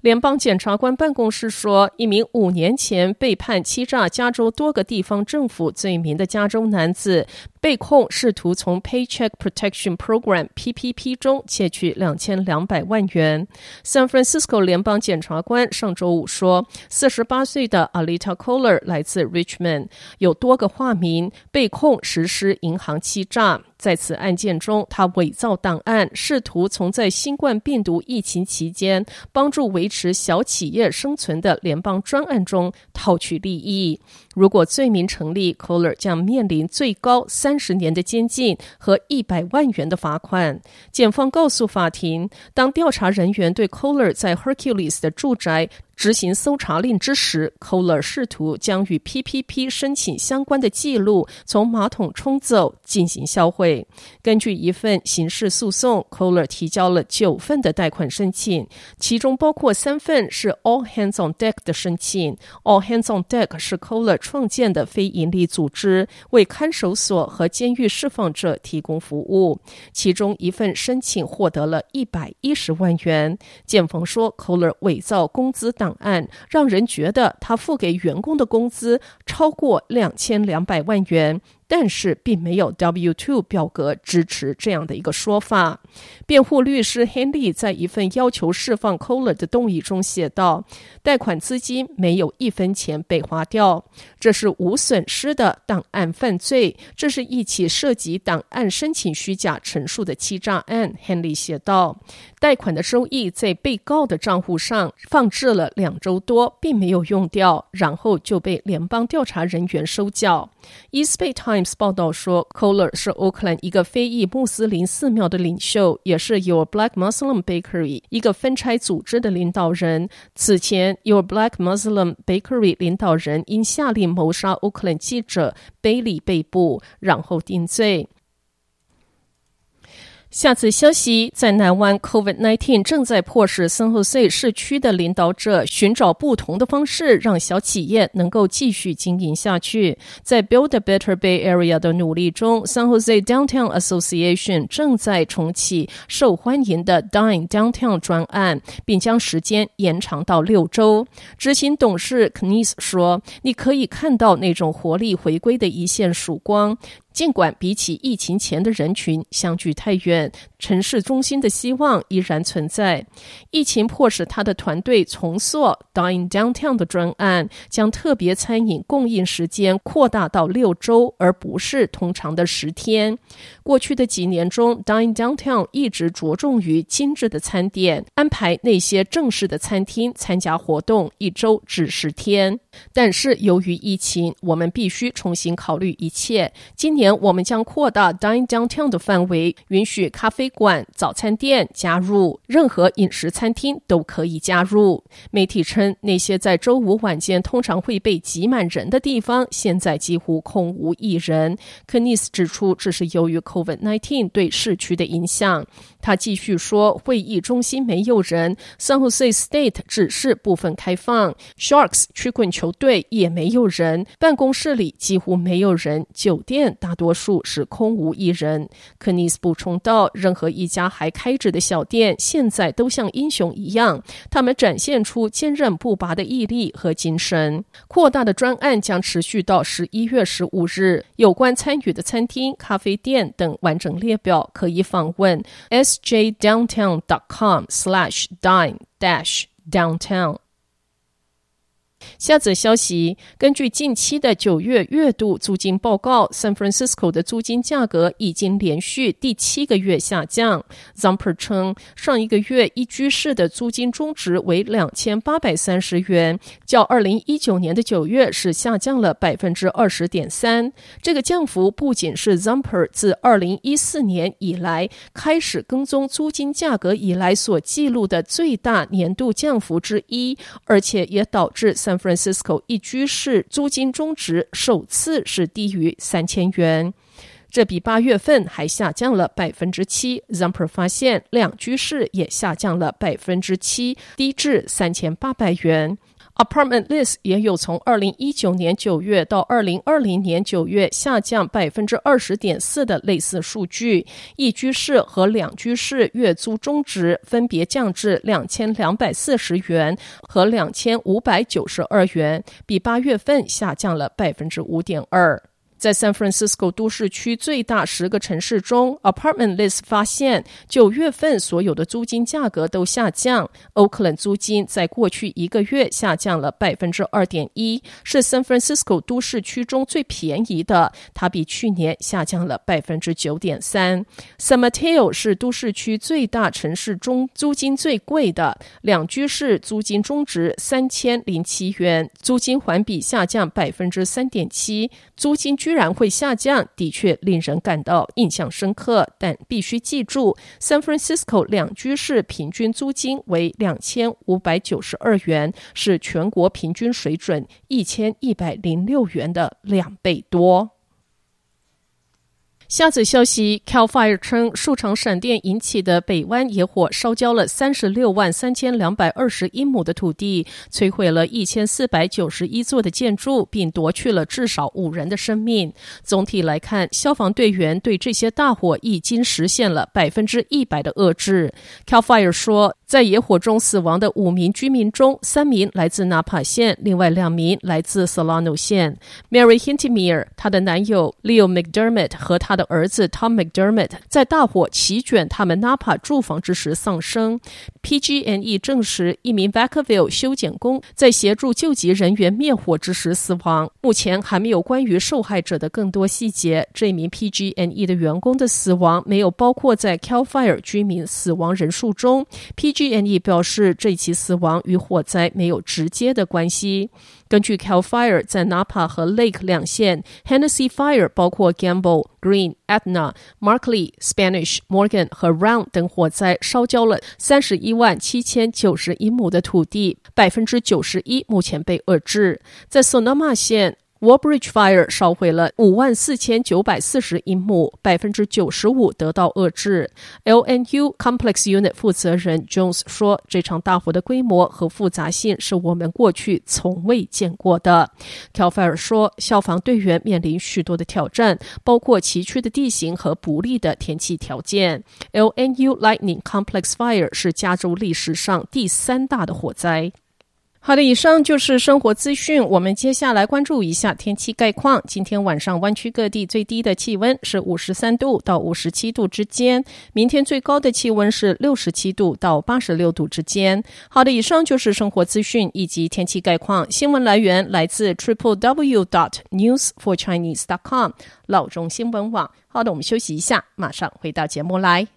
联邦检察官办公室说，一名五年前被判欺诈加州多个地方政府罪名的加州男子，被控试图从 Paycheck Protection Program（PPP） 中窃取两千两百万元。San Francisco 联邦检察官上周五说，四十八岁的 Alita Kohler 来自 Richmond，有多个化名，被控实施银行欺诈。在此案件中，他伪造档案，试图从在新冠病毒疫情期间帮助维持小企业生存的联邦专案中套取利益。如果罪名成立，Kohler 将面临最高三三十年的监禁和一百万元的罚款。检方告诉法庭，当调查人员对 Kohler 在 Hercules 的住宅执行搜查令之时，Kohler 试图将与 PPP 申请相关的记录从马桶冲走进行销毁。根据一份刑事诉讼，Kohler 提交了九份的贷款申请，其中包括三份是 All Hands on Deck 的申请。All Hands on Deck 是 Kohler 创建的非营利组织，为看守所和监狱释放者提供服务。其中一份申请获得了一百一十万元。检方说，Kohler 伪造工资档。档案让人觉得他付给员工的工资超过两千两百万元。但是并没有 W-2 表格支持这样的一个说法。辩护律师 Henry 在一份要求释放 Kohler 的动议中写道：“贷款资金没有一分钱被花掉，这是无损失的档案犯罪，这是一起涉及档案申请虚假陈述的欺诈案。”Henry 写道：“贷款的收益在被告的账户上放置了两周多，并没有用掉，然后就被联邦调查人员收缴。” East Bay Times 报道说，Kohler 是奥克兰一个非裔穆斯林寺庙的领袖，也是 Your Black Muslim Bakery 一个分拆组织的领导人。此前，Your Black Muslim Bakery 领导人因下令谋杀奥克兰记者贝里被捕，然后定罪。下次消息，在南湾，COVID-19 正在迫使 San Jose 市区的领导者寻找不同的方式，让小企业能够继续经营下去。在 Build a Better Bay Area 的努力中，San Jose Downtown Association 正在重启受欢迎的 Dine Downtown 专案，并将时间延长到六周。执行董事 Knies 说：“你可以看到那种活力回归的一线曙光。”尽管比起疫情前的人群相距太远，城市中心的希望依然存在。疫情迫使他的团队重塑 Dine Downtown 的专案，将特别餐饮供应时间扩大到六周，而不是通常的十天。过去的几年中，Dine Downtown 一直着重于精致的餐点，安排那些正式的餐厅参加活动，一周至十天。但是由于疫情，我们必须重新考虑一切。今年。我们将扩大 Dine Downtown 的范围，允许咖啡馆、早餐店加入，任何饮食餐厅都可以加入。媒体称，那些在周五晚间通常会被挤满人的地方，现在几乎空无一人。肯尼斯指出，这是由于 COVID-19 对市区的影响。他继续说，会议中心没有人，San Jose State 只是部分开放，Sharks 曲棍球队也没有人，办公室里几乎没有人，酒店大多数是空无一人。肯尼斯补充道，任和一家还开着的小店，现在都像英雄一样，他们展现出坚韧不拔的毅力和精神。扩大的专案将持续到十一月十五日，有关参与的餐厅、咖啡店等完整列表可以访问 sjdowntown.com/dine-downtown。下则消息，根据近期的九月月度租金报告，San Francisco 的租金价格已经连续第七个月下降。Zumper 称，上一个月一居室的租金中值为两千八百三十元，较二零一九年的九月是下降了百分之二十点三。这个降幅不仅是 Zumper 自二零一四年以来开始跟踪租金价格以来所记录的最大年度降幅之一，而且也导致。San Francisco 一居室租金中值首次是低于三千元，这比八月份还下降了百分之七。Zumper 发现两居室也下降了百分之七，低至三千八百元。Apartment List 也有从二零一九年九月到二零二零年九月下降百分之二十点四的类似数据，一居室和两居室月租中值分别降至两千两百四十元和两千五百九十二元，比八月份下降了百分之五点二。在 San Francisco 都市区最大十个城市中，Apartment List 发现九月份所有的租金价格都下降。Oakland 租金在过去一个月下降了百分之二点一，是 San Francisco 都市区中最便宜的，它比去年下降了百分之九点三。San Mateo 是都市区最大城市中租金最贵的，两居室租金中值三千零七元，租金环比下降百分之三点七，租金。居居然会下降，的确令人感到印象深刻。但必须记住，San Francisco 两居室平均租金为两千五百九十二元，是全国平均水准一千一百零六元的两倍多。下则消息，Cal Fire 称，数场闪电引起的北湾野火烧焦了三十六万三千两百二十英亩的土地，摧毁了一千四百九十一座的建筑，并夺去了至少五人的生命。总体来看，消防队员对这些大火已经实现了百分之一百的遏制。Cal Fire 说，在野火中死亡的五名居民中，三名来自纳帕县，另外两名来自 Solano 县。Mary Hintimer 她的男友 Leo McDermott 和他的儿子 Tom McDermott 在大火席卷他们纳帕住房之时丧生。PG&E 证实，一名 Vacaville 修剪工在协助救急人员灭火之时死亡。目前还没有关于受害者的更多细节。这名 PG&E 的员工的死亡没有包括在 Cal Fire 居民死亡人数中。PG&E 表示，这起死亡与火灾没有直接的关系。根据 Cal Fire 在 Napa 和 Lake 两县，Hennessy Fire 包括 Gamble、Green、Etna、Markley、Spanish、Morgan 和 Round 等火灾烧焦了三十一万七千九十一亩的土地，百分之九十一目前被遏制。在 Sonoma 县。Walbridge Fire 烧毁了五万四千九百四十英亩，百分之九十五得到遏制。LNU Complex Unit 负责人 Jones 说：“这场大火的规模和复杂性是我们过去从未见过的。” Cal Fire 说：“消防队员面临许多的挑战，包括崎岖的地形和不利的天气条件。”LNU Lightning Complex Fire 是加州历史上第三大的火灾。好的，以上就是生活资讯。我们接下来关注一下天气概况。今天晚上湾区各地最低的气温是五十三度到五十七度之间，明天最高的气温是六十七度到八十六度之间。好的，以上就是生活资讯以及天气概况。新闻来源来自 triple w dot news for chinese dot com 老中新闻网。好的，我们休息一下，马上回到节目来。